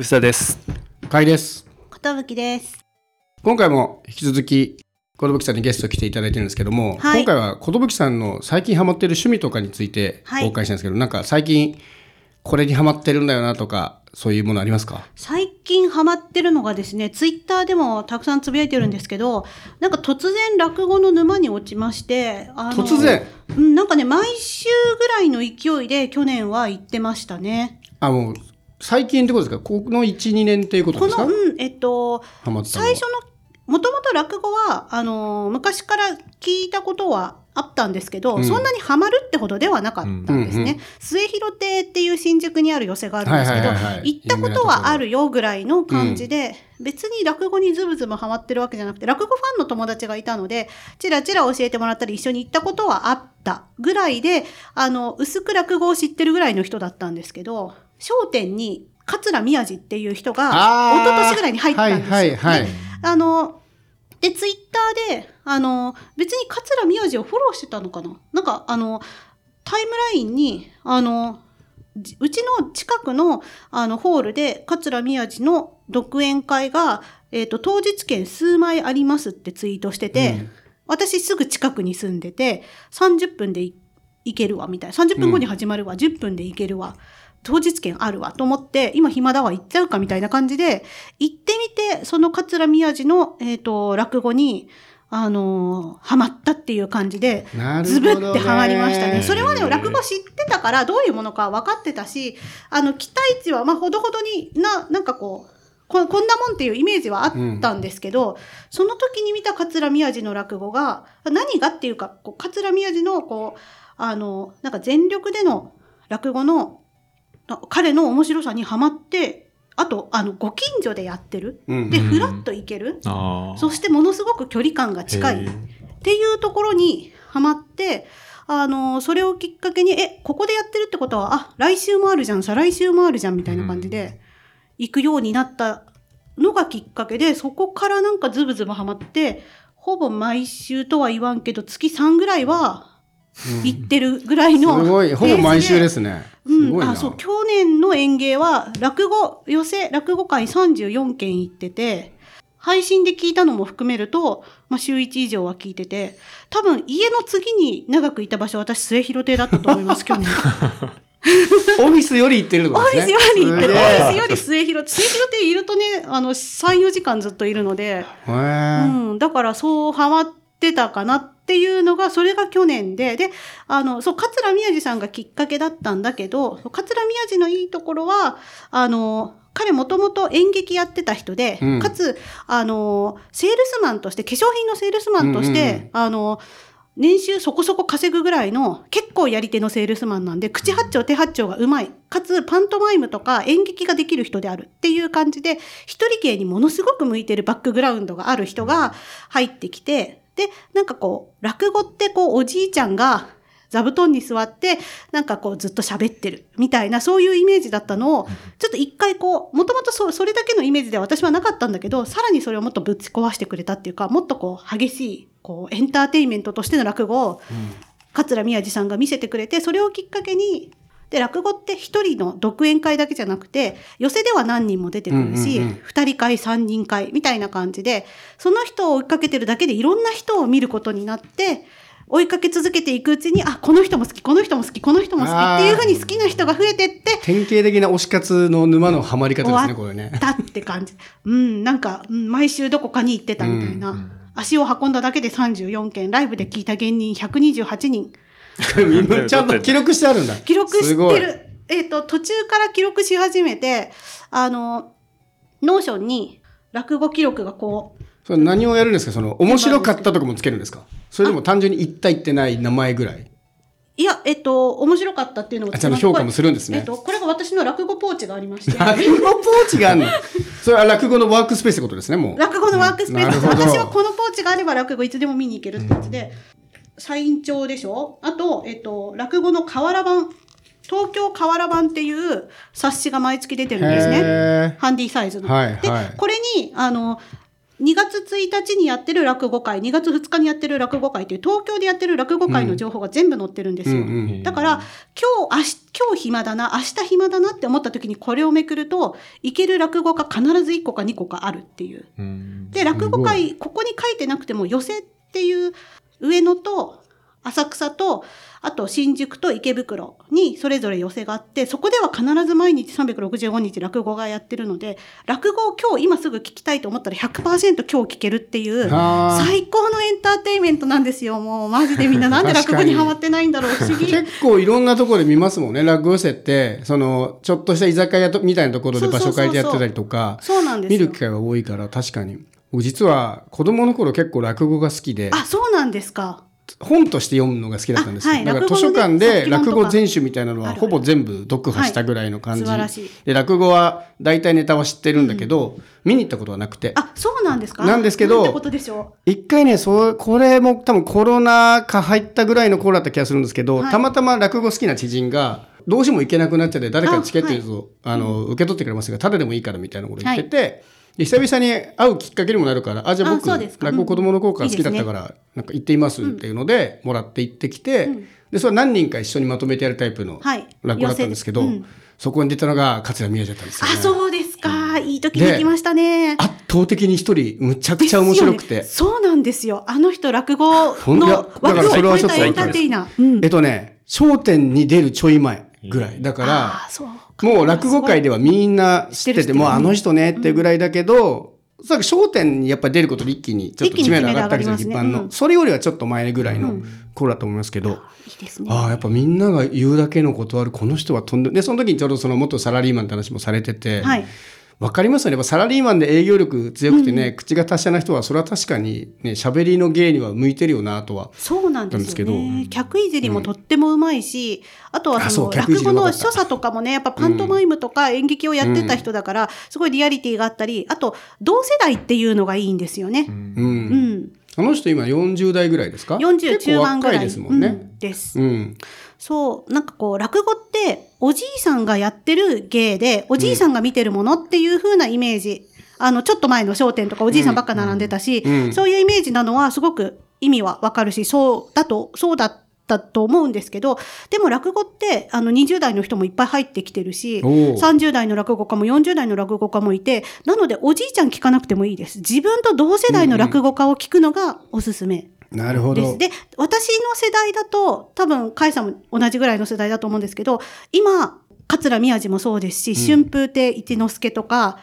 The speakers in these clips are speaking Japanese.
薄田です。かいです。寿です。今回も引き続き、小ぶさんにゲスト来ていただいてるんですけども、はい今回は小ぶさんの最近ハマってる趣味とかについてはいお伺いしたんですけど、なんか最近これにハマってるんだよなとか、そういうものありますか？最近ハマってるのがですね、ツイッターでもたくさんつぶやいてるんですけど、なんか突然落語の沼に落ちまして、あの突然？うん、なんかね、毎週ぐらいの勢いで去年は行ってましたね。あ、もう最近ってことですか？この1、2年っていうことですか？この、うん、えっと、最初の、もともと落語は、あの、昔から聞いたことはあったんですけど、うん。そんなにハマるってほどではなかったんですね。うんうんうん。末広亭っていう新宿にある寄席があるんですけど、はいはいはいはい。行ったことはあるよぐらいの感じで、別に落語にズブズブハマってるわけじゃなくて、落語ファンの友達がいたので、ちらちら教えてもらったり一緒に行ったことはあったぐらいで、あの、薄く落語を知ってるぐらいの人だったんですけど、笑点に桂宮治っていう人が、一昨年ぐらいに入ったんですよ。はいはいはいであの、で、ツイッターで、あの、別に桂宮治をフォローしてたのかな？なんか、あの、タイムラインに、あの、じうちの近くのあのホールで桂宮治の独演会が、えっ、と、当日券数枚ありますってツイートしてて、うん私すぐ近くに住んでて、30分でい行けるわ、みたいな。30分後に始まるわ、10分で行けるわ。当日券あるわと思って、今暇だわ、行っちゃうかみたいな感じで、行ってみて、その桂宮治の、えっ、と、落語に、あのーハマったっていう感じで、ズブってハマりましたね。それまで落語知ってたから、どういうものか分かってたし、あの、期待値は、まあ、ほどほどにな、なんかこう、ここんなもんっていうイメージはあったんですけど、その時に見た桂宮治の落語が、何がっていうか、こう桂宮治の、こう、あの、なんか全力での落語の、の彼の面白さにハマって、あと、あの、ご近所でやってる。うんで、うんふらっと行ける。そしてものすごく距離感が近い。っていうところにハマって、あの、それをきっかけに、え、ここでやってるってことは、あ、来週もあるじゃん、再来週もあるじゃん、みたいな感じで、行くようになったのがきっかけで、そこからなんかズブズブハマって、ほぼ毎週とは言わんけど、月3ぐらいは行ってるぐらいの、。すごい、ほぼ毎週ですすね。すうん。あそう去年の演芸は落語寄せ落語会34件行ってて配信で聞いたのも含めると、まあ、週1以上は聞いてて多分家の次に長くいた場所私末広亭だったと思います 去年。オフィスより行ってるってオ。フィスより行ってる。オフィスより末広末広亭いるとねあの34時間ずっといるので、うん、だからそうハマってたかなっていうのが、それが去年で、で、あの、そう、桂宮治さんがきっかけだったんだけど、桂宮治のいいところは、あの、彼もともと演劇やってた人で、うん。かつ、あの、セールスマンとして、化粧品のセールスマンとして、うんうんうん。あの、年収そこそこ稼ぐぐらいの結構やり手のセールスマンなんで、口八丁手八丁がうまい。かつ、パントマイムとか演劇ができる人であるっていう感じで、一人芸にものすごく向いてるバックグラウンドがある人が入ってきて、で、なんかこう、落語ってこう、おじいちゃんが座布団に座って、なんかこう、ずっと喋ってるみたいな、そういうイメージだったのを、ちょっと一回こう、もともとそそれだけのイメージでは私はなかったんだけど、さらにそれをもっとぶち壊してくれたっていうか、もっとこう、激しい、こう、エンターテインメントとしての落語を、桂宮治さんが見せてくれて、それをきっかけに、で、落語って一人の独演会だけじゃなくて、寄席では何人も出てくるし、うんうんうん二人会、三人会みたいな感じで、その人を追いかけてるだけでいろんな人を見ることになって、追いかけ続けていくうちに、あ、この人も好き、この人も好き、この人も好きっていうふうに好きな人が増えてって、典型的な推し活の沼のハマり方ですね、これね。だって感じ。うん、なんか、うん毎週どこかに行ってたみたいな。足を運んだだけで34件、ライブで聞いた芸人128人。ちゃんと記録してあるんだ。記録しすごいてる。えっ、と、途中から記録し始めて、あの、 Notion に落語記録がこう、それ何をやるんですか？その、面白かったとかもつけるんですか？それでも単純に言った言ってない名前ぐらい？いや、えっ、と、面白かったっていうのがあちゃんと評価もするんですねえっ、と、これが私の落語ポーチがありまして。落語ポーチがあるの？それは落語のワークスペースってことですね、もう。落語のワークスペース、なるほど私はこのポーチがあれば落語いつでも見に行けるってやつで、サイン帳でしょ？あと、えっと、落語の瓦版。東京瓦版っていう冊子が毎月出てるんですね。へハンディサイズの。はいはいで、これに、あの、2月1日にやってる落語会、2月2日にやってる落語会っていう東京でやってる落語会の情報が全部載ってるんですよ。だから、今日、明日、今日暇だな、明日暇だなって思った時にこれをめくると、行ける落語が必ず1個か2個かあるっていう。うんで、落語会、ここに書いてなくても、寄せっていう上野と浅草と、あと新宿と池袋にそれぞれ寄せがあって、そこでは必ず毎日365日落語がやってるので、落語を今日今すぐ聞きたいと思ったら100%今日聞けるっていう、最高のエンターテインメントなんですよ。もうマジでみんな。なんで落語にハマってないんだろう、不思議。結構いろんなところで見ますもんね。落語寄せってそのちょっとした居酒屋とみたいなところで場所変えてやってたりとか。そうなんですよ。見る機会が多いから確かに僕実は子供の頃結構落語が好きで。あ、そうなんですか。本として読むのが好きだったんですはいだから図書館で落語全集みたいなのはほぼ全部読破したぐらいの感じ、はい素晴らしい。で落語は大体ネタは知ってるんだけど、見に行ったことはなくて。あ、そうなんですか？なんですけど一回ねそうこれも多分コロナ禍入ったぐらいの頃だった気がするんですけど、はい。たまたま落語好きな知人がどうしても行けなくなっちゃって誰かにチケットあ、の受け取ってくれますがただでもいいからみたいなこと言ってて、で久々に会うきっかけにもなるからあじゃあ僕落語子供の頃から好きだったから、なんか行ってみますっていうので、もらって行ってきて、でそれは何人か一緒にまとめてやるタイプのはい落語だったんですけど、そこに出たのが桂宮治だったんですよ、ね。あ、そうですか。いい時に来ましたね。圧倒的に一人むちゃくちゃ面白くて。そうなんですよ。あの人落語の枠をそれはちょっと超えたエンターテイナー。うんえっとね、笑点に出るちょい前ぐらい。だからそうもう落語界ではみんな知ってて、もうあの人ねってぐらいだけど、さっき笑点にやっぱり出ることで一気にちょっと知名度上がったわけじゃん、一般の。それよりはちょっと前ぐらいの頃だと思いますけど、いいですね。ああ、やっぱみんなが言うだけのことある、この人はとんで、で、その時にちょうどその元サラリーマンって話もされてて、はい。わかりますよね。やっぱサラリーマンで営業力強くてね、口が達者な人は、それは確かにね、喋りの芸には向いてるよなとは。そうなんですけどね。客いじりもとってもうまいし、あとはその落語の所作とかもね、やっぱパントマイムとか演劇をやってた人だから、すごいリアリティがあったり、あと同世代っていうのがいいんですよね。うんうん。あの人今40代ぐらいですか？40中盤ぐらいですもんね。うんです。うん。そう、なんかこう、落語って、おじいさんがやってる芸で、おじいさんが見てるものっていう風なイメージ。あの、ちょっと前の商店とかおじいさんばっか並んでたし、うんそういうイメージなのはすごく意味はわかるし、そうだと、そうだったと思うんですけど、でも落語って、あの、20代の人もいっぱい入ってきてるし、おう30代の落語家も40代の落語家もいて、なのでおじいちゃん聞かなくてもいいです。自分と同世代の落語家を聞くのがおすすめ。なるほど。で私の世代だと、多分、甲斐さんも同じぐらいの世代だと思うんですけど、今、桂宮治もそうですし、春風亭一之輔とか、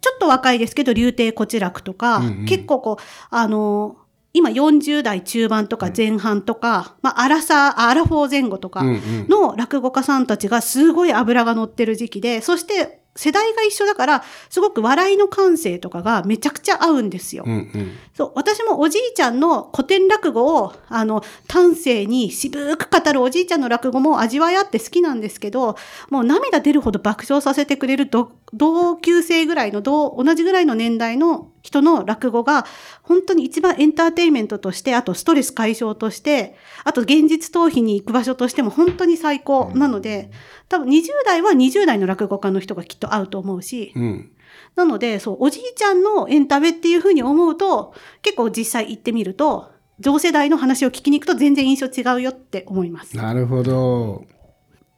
ちょっと若いですけど、竜亭こち楽とか、うんうん。結構こう、あの今40代中盤とか前半とか、まあ、アラサー、アラフォー前後とかうんうん。の落語家さんたちがすごい脂が乗ってる時期で、そして世代が一緒だから、すごく笑いの感性とかがめちゃくちゃ合うんですよ。うんうん。そう、私もおじいちゃんの古典落語を、あの、端正に渋く語るおじいちゃんの落語も味わいあって好きなんですけど、もう涙出るほど爆笑させてくれる同同級生ぐらいの、同同じぐらいの年代の人の落語が、本当に一番エンターテインメントとして、あとストレス解消として、あと現実逃避に行く場所としても本当に最高なので、多分20代は20代の落語家の人がきっと合うと思うし、うん。なので、そう、おじいちゃんのエンタメっていうふうに思うと、結構実際行ってみると、同世代の話を聞きに行くと全然印象違うよって思います。なるほど。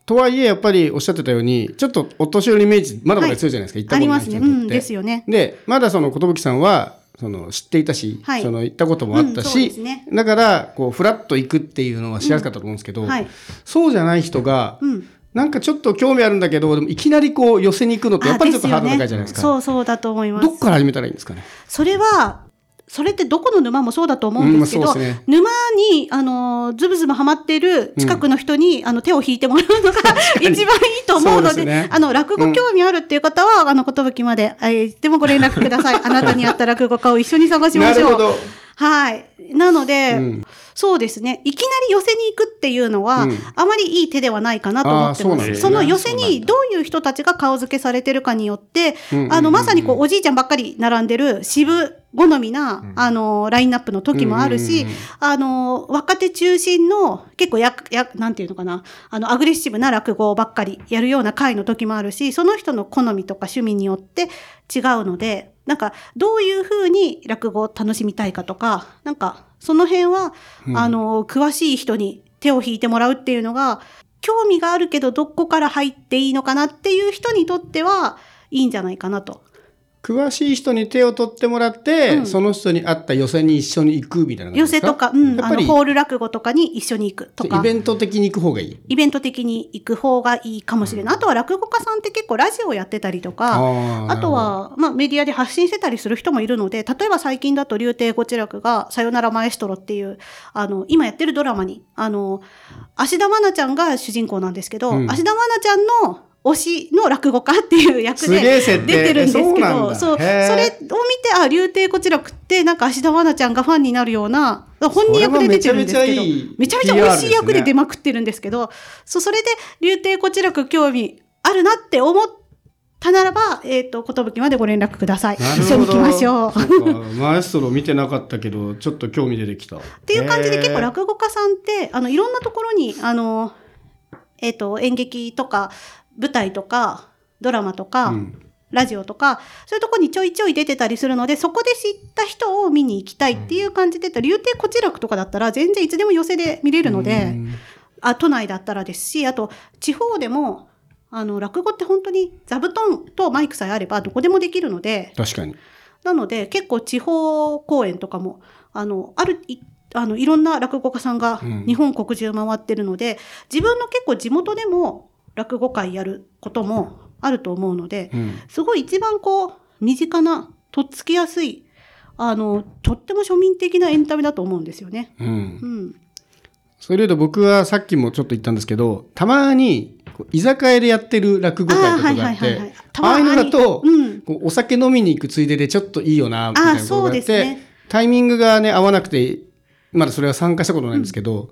とはいえ、やっぱりおっしゃってたように、ちょっとお年寄りイメージ、まだまだ強いじゃないですか、行ったことないありま。ですよね。で、まだその寿さんは、その知っていたし、はいその行ったこともあったし、ですねだから、こう、フラッと行くっていうのはしやすかったと思うんですけど、はい。そうじゃない人が、うん。なんかちょっと興味あるんだけど、でもいきなりこう寄せに行くのってやっぱりちょっとハードル高いじゃないですか。そうそうだと思います。どっから始めたらいいんですかね？それは、それってどこの沼もそうだと思うんですけど、うんね沼に、あの、ズブズブハマっている近くの人に、あの、手を引いてもらうのが一番いいと思うので、ねあの、落語興味あるっていう方は、あの、寿まで、えーでもご連絡ください。あなたに合った落語家を一緒に探しましょう。なるほど。はい。なので、うんそうですね。いきなり寄せに行くっていうのは、うん。あまりいい手ではないかなと思ってます。そうなんですそねの寄せにどういう人たちが顔付けされてるかによって、あの、まさにこう、おじいちゃんばっかり並んでる渋好みな、あの、ラインナップの時もあるし、あの、若手中心の、結構や、や、なんていうのかな、あの、アグレッシブな落語ばっかりやるような回の時もあるし、その人の好みとか趣味によって違うので、なんかどういうふうに落語を楽しみたいかとか、なんかその辺は、うんあの、詳しい人に手を引いてもらうっていうのが、興味があるけどどこから入っていいのかなっていう人にとってはいいんじゃないかなと。詳しい人に手を取ってもらって、うんその人に合った寄席に一緒に行くみたいな感じですか？寄せとか、うん、やっぱりホール落語とかに一緒に行くとか。イベント的に行く方がいい？イベント的に行く方がいいかもしれない。あとは落語家さんって結構ラジオやってたりとか、あと、は、まあ、メディアで発信してたりする人もいるので、例えば最近だと、竜亭ごち楽が、さよならマエストロっていう、あの、今やってるドラマに、あの、芦田愛菜ちゃんが主人公なんですけど、うん芦田愛菜ちゃんの推しの落語家っていう役で出てるんですけど、だそう、それを見て、あ、竜亭こち楽って、なんか芦田愛菜ちゃんがファンになるような、本人役で出てるんですけど、めちゃめちゃ美味しい役で出まくってるんですけど、そう、それで、竜亭こち楽興味あるなって思ったならば、えっ、と、寿までご連絡ください。一緒に行きましょう。マエストロ見てなかったけど、ちょっと興味出てきた。っっていう感じで結構落語家さんって、あの、いろんなところに、あの、えっ、と、演劇とか、舞台とか、ドラマとか、うん。ラジオとか、そういうところにちょいちょい出てたりするので、そこで知った人を見に行きたいっていう感じで言ったら、竜亭こち楽とかだったら、全然いつでも寄せで見れるので、あ都内だったらですし、あと、地方でも、あの、落語って本当に座布団とマイクさえあればどこでもできるので、確かに。なので結構地方公演とかも、あの、ある、いあの、いろんな落語家さんがうん。日本国中回ってるので、自分の結構地元でも落語会やることもあると思うので、うん。すごい一番こう、身近な、とっつきやすい、あの、とっても庶民的なエンタメだと思うんですよね。うん。うん。それで言うと僕はさっきもちょっと言ったんですけど、たまに居酒屋でやってる落語会とかがあっあーはいはいはいはい。て、たまに。ああいうのだと、うん。こうお酒飲みに行くついででちょっといいよな、みたいなところがあって、ね。タイミングがね、合わなくて、まだそれは参加したことないんですけど、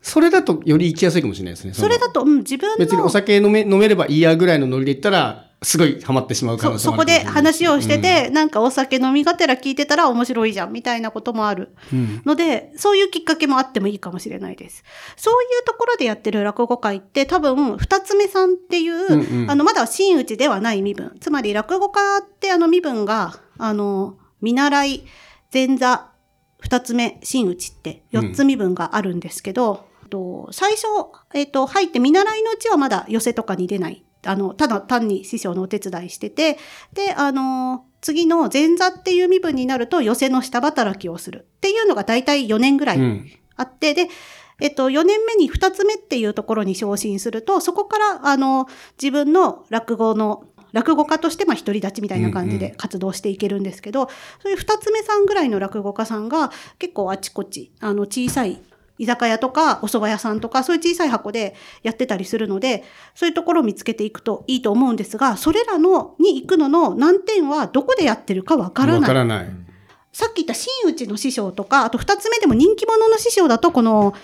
それだとより行きやすいかもしれないですね。のそれだと、うん、自分の、別にお酒飲め飲めればいいやぐらいのノリで言ったら、すごいハマってしまう可そ能性そこでもあるかもしれない話をしてて、なんかお酒飲みがてら聞いてたら面白いじゃんみたいなこともあるうんので、そういうきっかけもあってもいいかもしれないです。そういうところでやってる落語会って多分、二つ目さんっていう、うんうんあの、まだ真打ちではない身分。つまり落語家ってあの身分が、あの、見習い、前座、二つ目、真打ちって四つ身分があるんですけど、と最初、えっ、と、入って見習いのうちはまだ寄せとかに出ない。あの、ただ単に師匠のお手伝いしてて、で、あの、次の前座っていう身分になると寄せの下働きをする。っていうのが大体4年ぐらいうん。あって、で、えっと、4年目に2つ目っていうところに昇進すると、そこから、あの、自分の落語の、落語家として、まあ、独り立ちみたいな感じうんうで活動していけるんですけど、そういう2つ目さんぐらいの落語家さんが、結構あちこち、あの、小さい居酒屋とか、お蕎麦屋さんとか、そういう小さい箱でやってたりするので、そういうところを見つけていくといいと思うんですが、それらの、に行くのの難点は、どこでやってるかわからわない。からない。さっき言った真打ちの師匠とか、あと二つ目でも人気者の師匠だと、この、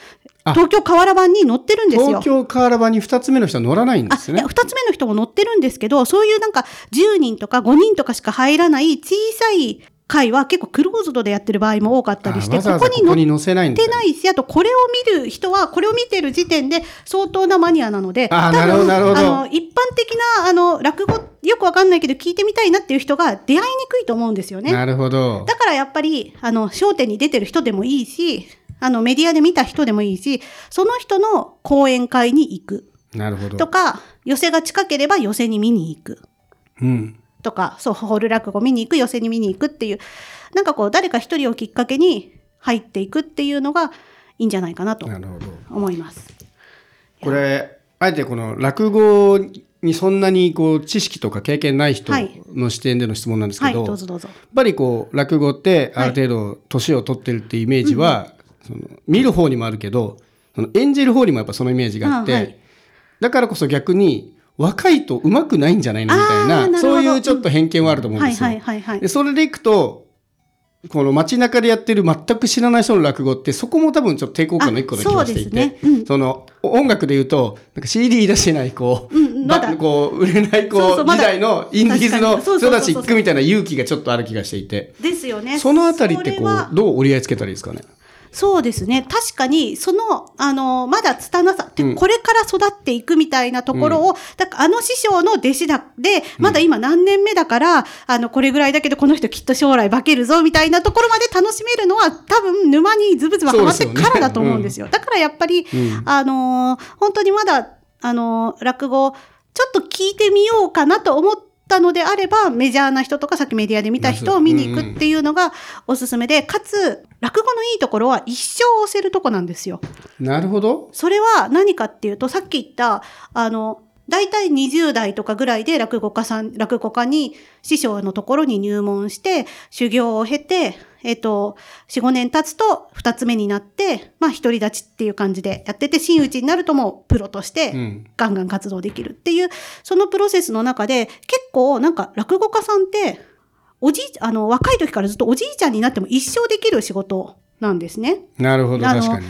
あ東京河原版に載ってるんですよ。東京河原場に2つ目の人は乗らないんであ、すね。二つ目の人も載ってるんですけど、そういうなんか10人とか5人とかしか入らない小さい会は結構クローズドでやってる場合も多かったりして、ここに載ってないし、あとこれを見る人は、これを見てる時点で相当なマニアなので、あの、一般的な、あの、落語、よくわかんないけど聞いてみたいなっていう人が出会いにくいと思うんですよね。なるほど。だからやっぱり、あの、焦点に出てる人でもいいし、あの、メディアで見た人でもいいし、その人の講演会に行くなるほど。とか、寄せが近ければ寄せに見に行くうん。とか、そう、ホール落語見に行く、寄せに見に行くっていう、なんかこう、誰か一人をきっかけに入っていくっていうのがいいんじゃないかなと。思います。これ、あえてこの落語にそんなにこう知識とか経験ない人はいの視点での質問なんですはい、けど。やっぱりこう落語ってある程度年を取ってるっていうイメージは、その見る方にもあるけどその演じる方にもやっぱそのイメージがあって、だからこそ逆に若いと上手くないんじゃないのみたいなそういうちょっと偏見はあると思うんはいですよ。はいはいはいで。それでいくとこの街中でやってる全く知らない人の落語ってそこも多分ちょっと抵抗感の一個な気がしていてね。うん。その音楽で言うとなんか CD 出してないこう,、うんうんまだ。こう売れないこうそうそうまだ。時代のインディーズの人たち行くみたいな勇気がちょっとある気がしていて。ですよね。そのあたりってこうどう折り合いつけたらいいですかね？そうですね。確かに、その、あの、まだ拙さ、うん。これから育っていくみたいなところを、だからあの師匠の弟子だ、で、まだ今何年目だから、あの、これぐらいだけど、この人きっと将来化けるぞ、みたいなところまで楽しめるのは、多分沼にズブズブハマってからだと思うんですよ。だからやっぱり、うん。あのー本当にまだ、あのー落語、ちょっと聞いてみようかなと思ったのであれば、メジャーな人とか、さっきメディアで見た人を見に行くっていうのがおすすめで、かつ、落語のいいところは一生押せるとこなんですよ。なるほど。それは何かっていうと、さっき言った、あの、大体20代とかぐらいで落語家さん、落語家に師匠のところに入門して、修行を経て、えっと、4、5年経つと二つ目になって、まあ独り立ちっていう感じでやってて、真打ちになるともうプロとしてうん。ガンガン活動できるっていう、そのプロセスの中で、結構なんか落語家さんって、おじい、あの、若い時からずっとおじいちゃんになっても一生できる仕事なんですね。なるほど、確かに。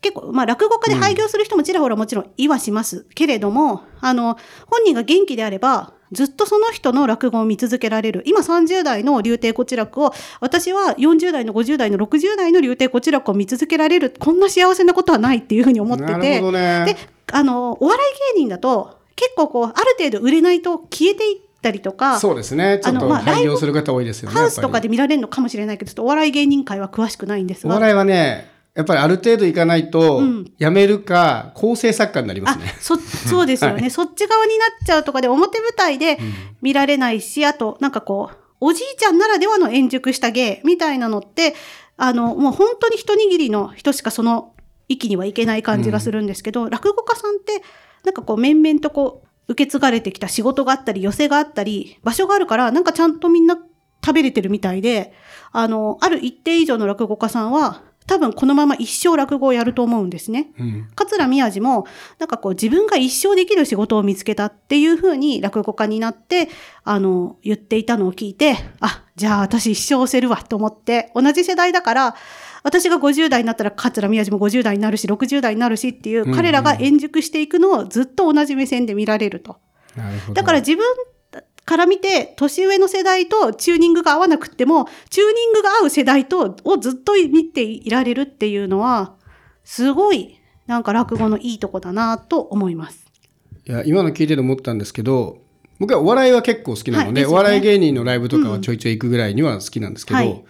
結構、まあ、落語家で廃業する人もちらほらもちろんいはしますけれども、あの、本人が元気であれば、ずっとその人の落語を見続けられる。今30代の流亭こちらくを、私は40代の50代の60代の流亭こちらくを見続けられる。こんな幸せなことはないっていうふうに思ってて。なるほどね。で、あの、お笑い芸人だと、結構こう、ある程度売れないと消えていったりとか、そうですね。ちょっと廃業する方多いですよね。ハウスとかで見られるのかもしれないけど、ちょっとお笑い芸人界は詳しくないんですが。お笑いはね、やっぱりある程度いかないとうん、やめるか、構成作家になりますね。あそそうですよね、そっち側になっちゃうとかで表舞台で見られないし、あとなんかこうおじいちゃんならではの円熟した芸みたいなのってあのもう本当に一握りの人しかその域にはいけない感じがするんですけど、落語家さんってなんかこう面々とこう受け継がれてきた仕事があったり寄せがあったり場所があるからなんかちゃんとみんな食べれてるみたいであのある一定以上の落語家さんは多分このまま一生落語をやると思うんですね。うん。桂宮治も、なんかこう自分が一生できる仕事を見つけたっていうふうに落語家になって、あの、言っていたのを聞いて、あ、じゃあ私一生押せるわと思って、同じ世代だから、私が50代になったら桂宮治も50代になるし、60代になるしっていう、うんうん彼らが円熟していくのをずっと同じ目線で見られると。なるほど。だから自分から見て、年上の世代とチューニングが合わなくっても、チューニングが合う世代とをずっと見ていられるっていうのは、すごい、なんか落語のいいとこだなと思います。いや今の聞いてて思ったんですけど僕はお笑いは結構好きなので,、はいでねお笑い芸人のライブとかはちょいちょい行くぐらいには好きなんですけど、はい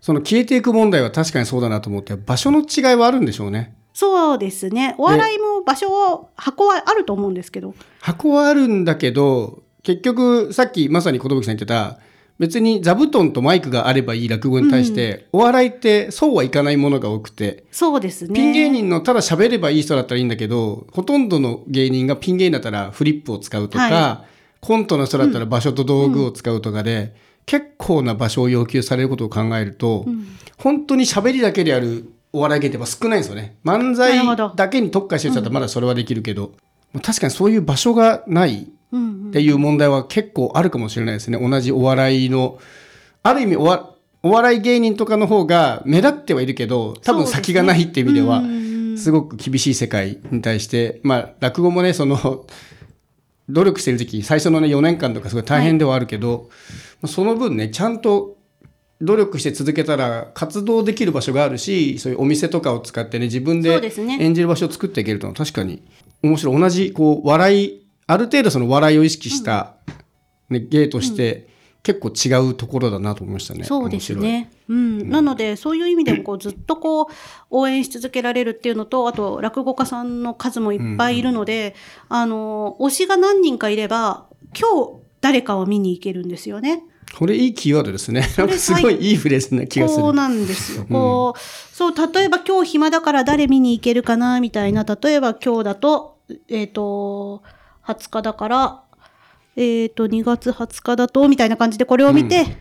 その消えていく問題は確かにそうだなと思って場所の違いはあるんでしょうね。そうですね。お笑いも場所は、箱はあると思うんですけど。箱はあるんだけど結局さっきまさに寿さん言ってた別に座布団とマイクがあればいい落語に対して、お笑いってそうはいかないものが多くてそうですね。ピン芸人のただ喋ればいい人だったらいいんだけどほとんどの芸人がピン芸人だったらフリップを使うとか、はコントの人だったら場所と道具を使うとかで、結構な場所を要求されることを考えると、本当に喋りだけでやるお笑い芸ってやっぱ少ないんですよね。漫才だけに特化してる人だったらまだそれはできるけど、確かにそういう場所がないうんうんっていう問題は結構あるかもしれないですね。同じお笑いのある意味おわお笑い芸人とかの方が目立ってはいるけど多分先がないっていう意味ではすごく厳しい世界に対してまあ落語もねその努力してる時期最初のね4年間とかすごい大変ではあるけど、まあその分ねちゃんと努力して続けたら活動できる場所があるしそういうお店とかを使ってね自分で演じる場所を作っていけるというのは確かに面白い。同じこう笑いある程度その笑いを意識した、ね芸として結構違うところだなと思いましたね。そうです面ね。うん。なので、そういう意味でも、こう、ずっとこう、応援し続けられるっていうのと、あと、落語家さんの数もいっぱいいるので、あの、推しが何人かいれば、今日、誰かを見に行けるんですよね。これいいキーワードですね。なんかすごいいいフレーズな気がする。こうなんですよ。こう、そう、例えば今日暇だから誰見に行けるかな、みたいな。例えば今日だと、えっ、と、20日だから、えっ、と、2月20日だと、みたいな感じでこれを見て、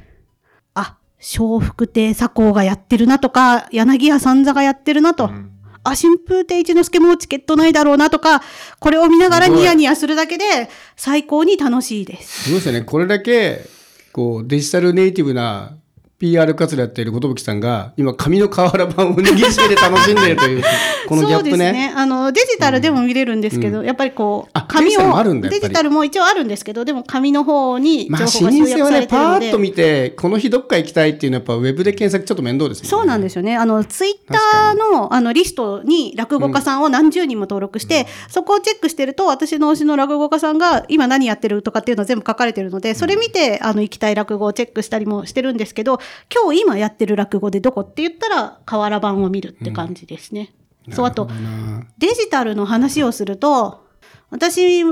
あ、笑福亭左近がやってるなとか、柳家三座がやってるなと。あ、春風亭一之輔もチケットないだろうなとか、これを見ながらニヤニヤするだけで最高に楽しいです。すごいですよね。これだけこうデジタルネイティブな PR 活動やっている寿さんが今紙の瓦版を握りしめて楽しんでいるという このギャップそうですねね。あの、デジタルでも見れるんですけど、やっぱりこうあ、紙をあるんだやっぱりデジタルも一応あるんですけど、でも紙の方に情まあ報が集約されねてるので。パーッと見てこの日どっか行きたいっていうのはやっぱウェブで検索ちょっと面倒ですねそうなんですよね。あの、ツイッターの、あの、リストに落語家さんを何十人も登録して、そこをチェックしてると、私の推しの落語家さんが今何やってるとかっていうのは全部書かれてるので、それ見て、あの、行きたい落語をチェックしたりもしてるんですけど、今日今やってる落語でどこって言ったら、瓦版を見るって感じですね。そう、あと、デジタルの話をすると、私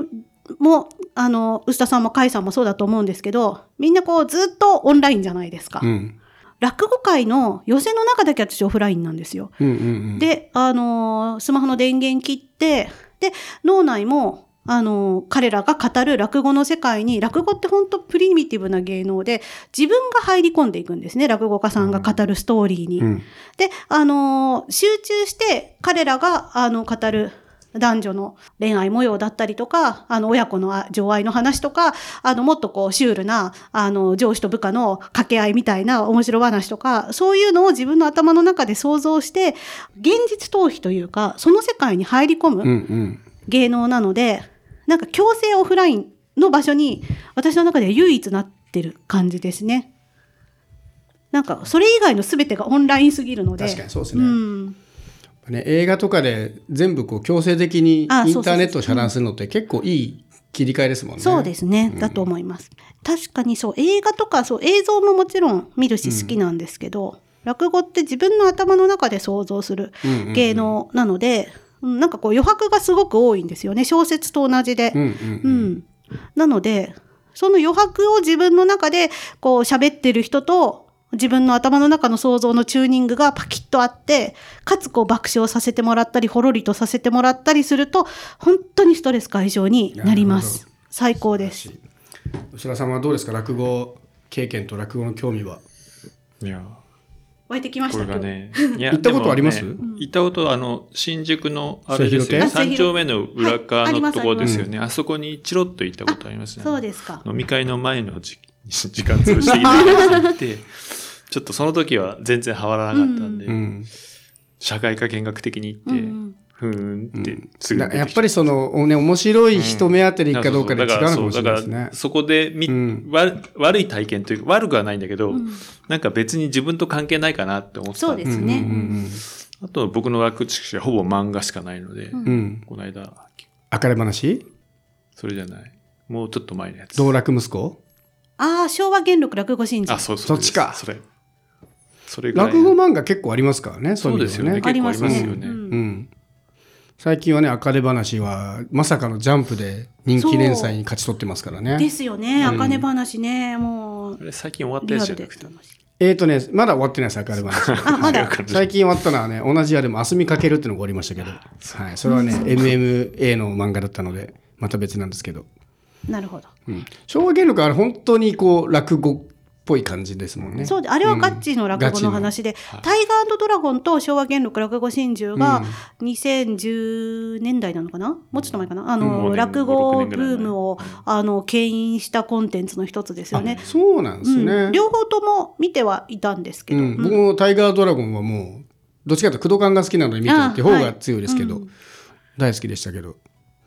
も、あの、臼田さんも甲斐さんもそうだと思うんですけど、みんなこうずっとオンラインじゃないですか。うん落語界の寄せの中だけ私オフラインなんですよ。うんうんうんで、あのースマホの電源切って、で、脳内も、あのー彼らが語る落語の世界に、落語って本当プリミティブな芸能で、自分が入り込んでいくんですね。落語家さんが語るストーリーに。うんで、あのー集中して彼らが、あの、語る男女の恋愛模様だったりとか、あの、親子のあ情愛の話とか、あの、もっとこう、シュールな、あの、上司と部下の掛け合いみたいな面白話とか、そういうのを自分の頭の中で想像して、現実逃避というか、その世界に入り込むん芸能なので、なんか強制オフラインの場所に、私の中では唯一なってる感じですね。なんか、それ以外の全てがオンラインすぎるので。確かにそうですね。ん。ね映画とかで全部こう強制的にインターネットを遮断するのって結構いい切り替えですもんね。そうですね、だと思います。確かにそう、映画とかそう映像ももちろん見るし好きなんですけど、落語って自分の頭の中で想像するうんうんうん。芸能なので、うんなんかこう余白がすごく多いんですよね。小説と同じで。うんうんううんん。なので、その余白を自分の中でこう喋ってる人と、自分の頭の中の想像のチューニングがパキッとあって、かつこう爆笑させてもらったり、ほろりとさせてもらったりすると、本当にストレス解消になりまなす。最高です。吉田さんはどうですか？落語経験と落語の興味は？いや湧いてきましたこれがねいや 行ったことあります？でもね行ったことあの新宿のあれですよ三丁目の裏側のところですよね、あそこにチロッと行ったことありますね。そうですか。飲み会の前の時時間潰してきて行ってちょっとその時は全然ハマらなかったんで、うん。社会科見学的に行って、ふーんってすぐ出てきてやっぱりその、ね、面白い人目当てで行くかどうかで違うのかもしれないですね。だから。そこでみ、うん。悪悪い体験というか悪くはないんだけど、うん。なんか別に自分と関係ないかなって思ってた。そうですね。うんうんあと僕の学知識はほぼ漫画しかないので、うん。うんうん。この間、明るい話それじゃない。もうちょっと前のやつ。道楽息子ああ、昭和元禄落語真珠。あ、そうそう。そっちかそれ。それ落語漫画結構ありますからね。そうですよねありますね。結構ありますよねうんうん。最近はね、明るい話は、まさかのジャンプで人気連載に勝ち取ってますからね。ですよね。あかね話ね。もう最近終わったやつじゃなくて。楽しい。えーとね、まだ終わってないです、明るい話。あ、まだ。最近終わったのはね、同じやでも、あすみかけるっていうのがおりましたけど、はい、それはね、MMA の漫画だったので、また別なんですけど、なるほど。うん、昭和元禄は本当にこう、落語っぽい感じですもんね。そうで、あれはガッチーの落語の話で、タイガードラゴンと昭和元禄落語真珠が2010年代なのかな？もうちょっと前かな？あの、うん落語5年ブームを、あの、牽引したコンテンツの一つですよね。あ。そうなんですね。うん。両方とも見てはいたんですけど。うん、僕もタイガードラゴンはもう、どっちかというと、工藤感が好きなので見てるって方が強いですけど、大好きでしたけど。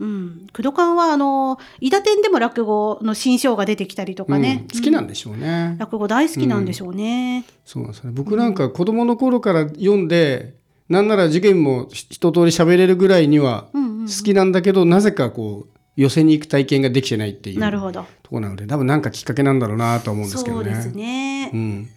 うん。工藤館は、あの、伊田店でも落語の新章が出てきたりとかね。うん好きなんでしょうね。落語大好きなんでしょうね。そうなんですね。僕なんか子供の頃から読んで、なんなら受験も一通り喋れるぐらいにはうんうん好きなんだけど、なぜかこう、寄せに行く体験ができてないっていうとなるほど。ころなので、多分なんかきっかけなんだろうなと思うんですけどね。そうですね。うん。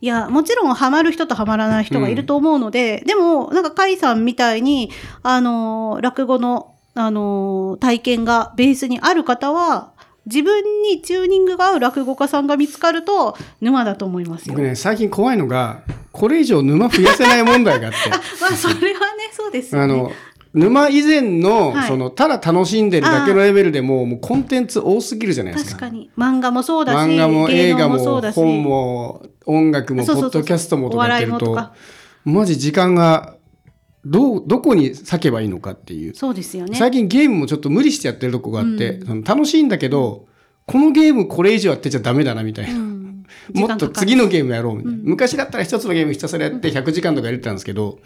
いや、もちろんハマる人とハマらない人がいると思うので、でも、なんか、甲斐さんみたいに、あのー、落語の、あのー、体験がベースにある方は、自分にチューニングが合う落語家さんが見つかると、沼だと思いますよ。僕ね、最近怖いのが、これ以上沼増やせない問題があって。まあ、それはね、そうですよね。あの、沼以前の、はいその、ただ楽しんでるだけのレベルでも、もうコンテンツ多すぎるじゃないですか。確かに。漫画もそうだし、漫画も映芸画も能もそうだし。本も音楽もポッドキャストもとかやってるとマジ時間がどうどこに割けばいいのかっていう、そうですよね。最近ゲームもちょっと無理してやってるとこがあって、その楽しいんだけどこのゲームこれ以上やってちゃダメだなみたいな、うん。もっと次のゲームやろうみたいな。うん。昔だったら一つのゲームひたすらやって100時間とかやれてたんですけど、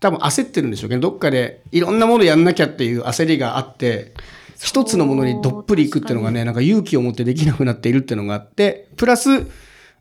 多分焦ってるんでしょうけど、どっかでいろんなものやんなきゃっていう焦りがあって、一つのものにどっぷりいくっていうのがね、なんか勇気を持ってできなくなっているっていうのがあって、プラス、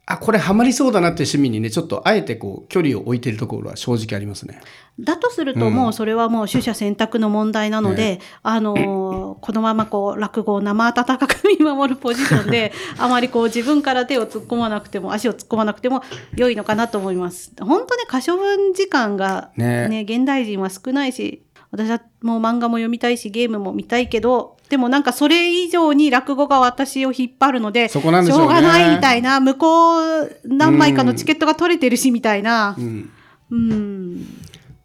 あ、これハマりそうだなって趣味にね、ちょっとあえてこう、距離を置いてるところは正直ありますね。だとするともうそれはもう取捨選択の問題なので、あのーこのままこう落語を生温かく見守るポジションで あまりこう自分から手を突っ込まなくても足を突っ込まなくても良いのかなと思います。本当ね可処分時間がねね現代人は少ないし私はもう漫画も読みたいしゲームも見たいけどでもなんかそれ以上に落語が私を引っ張るのでそこなんでしょうねうがないみたいな向こう何枚かのチケットが取れてるしみたいなう。ん。うん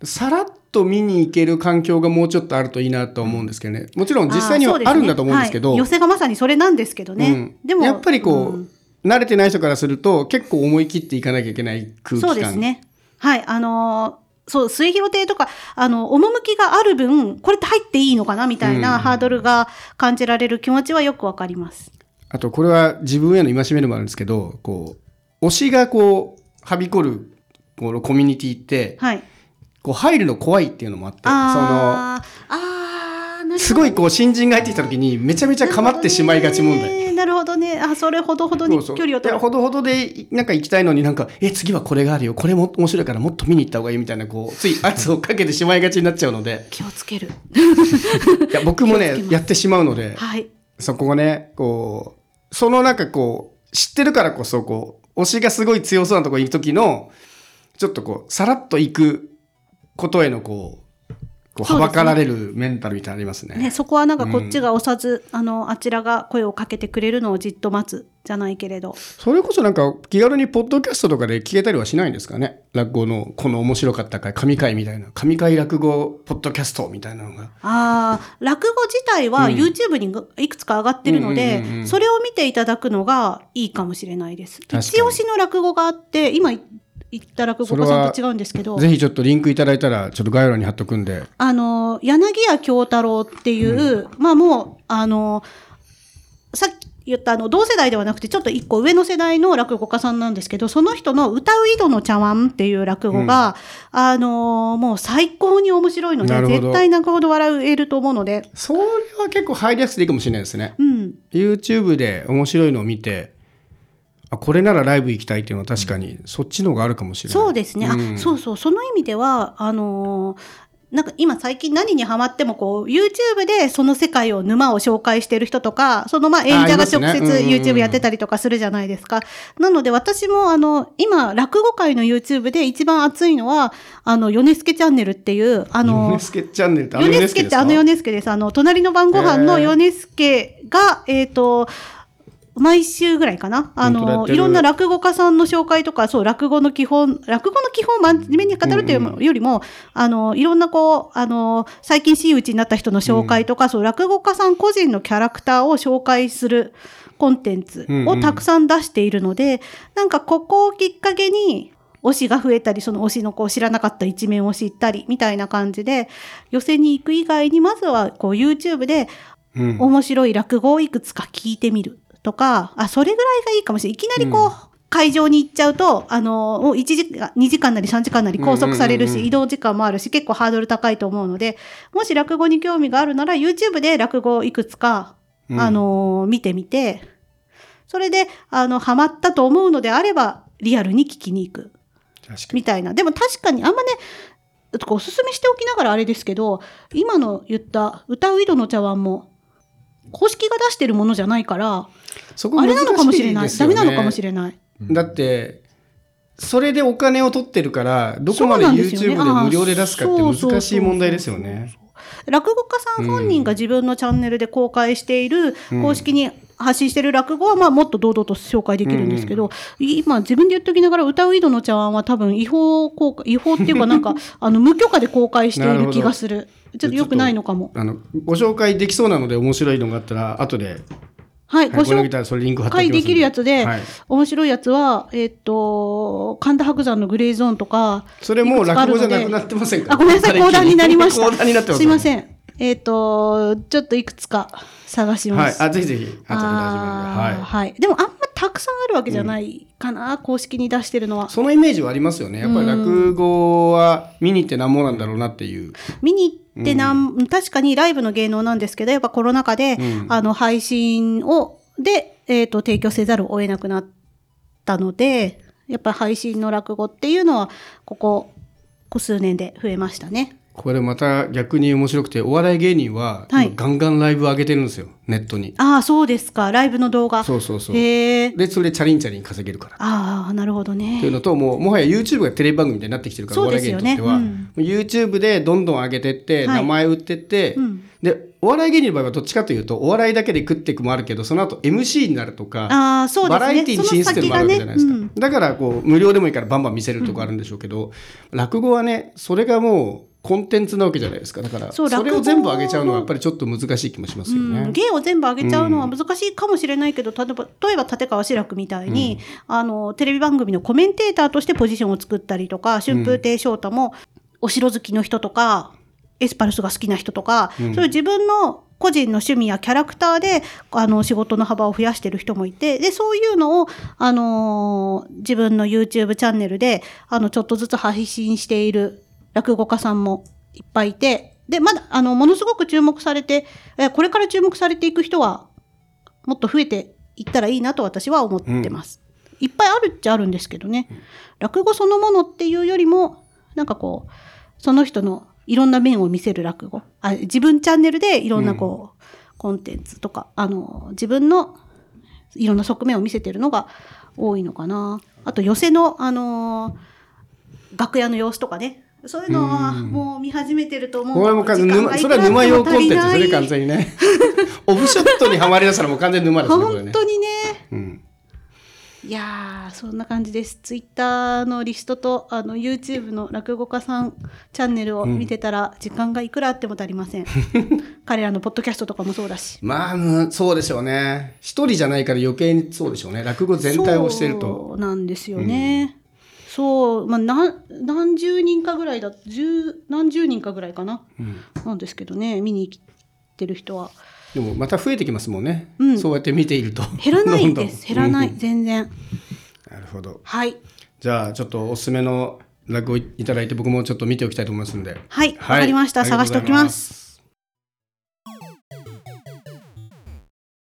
さらっと見に行ける環境がもうちょっとあるといいなと思うんですけどね。もちろん実際にはあるんだと思うんですけど、はい寄せがまさにそれなんですけどね。うんでもやっぱりこう、ん慣れてない人からすると結構思い切っていかなきゃいけない空気感そうですね。はい、あのーそう、末広亭とか、あの、趣がある分、これって入っていいのかなみたいうんなハードルが感じられる気持ちはよくわかります。あとこれは自分への戒めでもあるんですけどこう推しがこうはびこるこのコミュニティってはい。こう入るの怖いっていうのもあってあー、あー、なるほどそのすごいこう新人が入ってきた時にめちゃめちゃ構ってしまいがち問題。なるほどね。あ、それほどほどに距離を取る。ほどほどでなんか行きたいのになんかえ次はこれがあるよこれも面白いからもっと見に行った方がいいみたいなこうつい圧をかけてしまいがちになっちゃうので気をつける。いや僕もねやってしまうのではい。そこがねこうそのなんかこう知ってるからこそこう推しがすごい強そうなとこ行く時のちょっとこうさらっと行くことへのこうこうはばかられるメンタルみたいなのありますね。ね、そこはなんかこっちが押さず、あの、あちらが声をかけてくれるのをじっと待つじゃないけれど。それこそなんか気軽にポッドキャストとかで聞けたりはしないんですかね？落語のこの面白かった回神回みたいな神回落語ポッドキャストみたいなのが。ああ、落語自体はうん YouTube にいくつか上がってるので、うんうんうんうんそれを見ていただくのがいいかもしれないです。一押しの落語があって、今言った落語家さんと違うんですけど、ぜひちょっとリンクいただいたらちょっと概要欄に貼っとくんで。あの、柳家京太郎っていう、まあもう、あの、さっき言ったあの同世代ではなくてちょっと一個上の世代の落語家さんなんですけどその人の「歌う井戸の茶碗」っていう落語が、あのもう最高に面白いので絶対泣くほど笑えると思うので、それは結構入りやすいかもしれないですね。うん、YouTube で面白いのを見てあこれならライブ行きたいっていうのは確かにそっちの方があるかもしれない。そうですね、ん。あそうそうその意味ではあのーなんか今最近何にハマってもこう YouTube でその世界を沼を紹介してる人とかそのまあ演者が直接 YouTube やってたりとかするじゃないですか。なので私もあの今落語界の YouTube で一番熱いのはあのヨネスケチャンネルっていうあヨのネスケチャンネルってあのヨネヨネスケですか？スケってあのヨネスケです。あの隣の晩ご飯のヨネスケがえっ、と毎週ぐらいかな。あの、いろんな落語家さんの紹介とか、そう、落語の基本、落語の基本を真面目に語るというよりも、あの、いろんなこう、あの、最近真打ちになった人の紹介とか、そう、落語家さん個人のキャラクターを紹介するコンテンツをたくさん出しているので、なんかここをきっかけに、推しが増えたり、その推しのこう知らなかった一面を知ったり、みたいな感じで、寄せに行く以外に、まずはこう YouTube でうん。面白い落語をいくつか聞いてみるとか、あ、それぐらいがいいかもしれない。いきなりこう、会場に行っちゃうと、あの、もう1時間、2時間なり3時間なり拘束されるし、うんうんうんうん移動時間もあるし、結構ハードル高いと思うので、もし落語に興味があるなら、YouTube で落語をいくつか、うんあの、見てみて、それで、あの、ハマったと思うのであれば、リアルに聞きに行く。みたいな。でも確かにあんまね、おすすめしておきながらあれですけど、今の言った歌う井戸の茶碗も、公式が出してるものじゃないから、そこあれなのかもしれない。ダメなのかもしれれない。だってそれでお金を取ってるからどこまで YouTube で無料で出すかって難しい問題ですよね。落語家さん本人が自分のチャンネルで公開している、公式に発信している落語は、まあ、もっと堂々と紹介できるんですけど、今自分で言っときながら歌う井戸の茶碗は多分違法公開、違法っていうかなんか、あの、無許可で公開している気がする。ちょっと良くないのかも。あのご紹介できそうなので面白いのがあったら後で、はい、ご紹介できるやつで、はい、面白いやつは、えっと、神田伯山のグレーゾーンとか、それも落語じゃなくなってませんか？あ、ごめんなさい、講談になりました。すいません。えっ、と、ちょっといくつか探しはい、ます。あぜひぜひ。後で大丈夫なので、あーははい。でもあんまたくさんあるわけじゃないかな、公式に出してるのは。そのイメージはありますよね。やっぱり落語は見に行ってなんぼなんだろうなっていう。見に行ってなん、確かにライブの芸能なんですけど、やっぱコロナ禍で、うん。あの、配信を、で、えっ、と、提供せざるを得なくなったので、やっぱ配信の落語っていうのは、ここ、こ数年で増えましたね。これまた逆に面白くてお笑い芸人ははい。今ガンガンライブ上げてるんですよネットに。ああ、そうですか。ライブの動画。そうそうそう。へえ。でそれでチャリンチャリン稼げるから。ああ、なるほどっていうね。のともうもはや YouTube がテレビ番組みたいになってきてるから、おそう笑い芸人にとっては、うん。YouTube でどんどん上げてって、はい名前売ってって、うん。でお笑い芸人の場合はどっちかというとお笑いだけで食っていくもあるけどその後 MC になるとかああ、そうですね。バラエティに進出っていうのもあるわけじゃないですか、その先がね。だからこう無料でもいいからバンバン見せるとこあるんでしょうけど、落語はねそれがもうコンテンツなわけじゃないですか。だからそれを全部上げちゃうのはやっぱりちょっと難しい気もしますよね。うん、芸を全部上げちゃうのは難しいかもしれないけど、例えば例えば立川志らくみたいに、あのテレビ番組のコメンテーターとしてポジションを作ったりとか春風亭昇太もお城好きの人とかエスパルスが好きな人とか、そういう自分の個人の趣味やキャラクターであの仕事の幅を増やしてる人もいてでそういうのを、あのー自分の YouTube チャンネルであのちょっとずつ配信している落語家さんもいっぱいいてでまだあのものすごく注目されてえこれから注目されていく人はもっと増えていったらいいなと私は思ってます。いっぱいあるっちゃあるんですけどね、落語そのものっていうよりもなんかこうその人のいろんな面を見せる落語。あ自分チャンネルでいろんなこう、コンテンツとかあの自分のいろんな側面を見せてるのが多いのかな。あと寄席の、あのー楽屋の様子とかねそういうのはもう見始めてると思う。これも完全それは沼用コンテンツですね完全にね。オフショットにはまりだしたらもう完全に沼ですね本当にね。うん。いやーそんな感じです。ツイッターのリストとあの YouTube の落語家さんチャンネルを見てたら時間がいくらあっても足りません、彼らのポッドキャストとかもそうだし。まあうんそうでしょうね。一人じゃないから余計にそうでしょうね。落語全体をしてると。そうなんですよね、そう、まあ、何何十人かぐらいだ十何十人かぐらいかな、なんですけどね見に来てる人は。でもまた増えてきますもんね、うん。そうやって見ていると。減らないどんです減らない、うん。全然。なるほど。はい。じゃあちょっとおすすめの落語いただいて僕もちょっと見ておきたいと思いますんで。はい。わかりました。探しておきます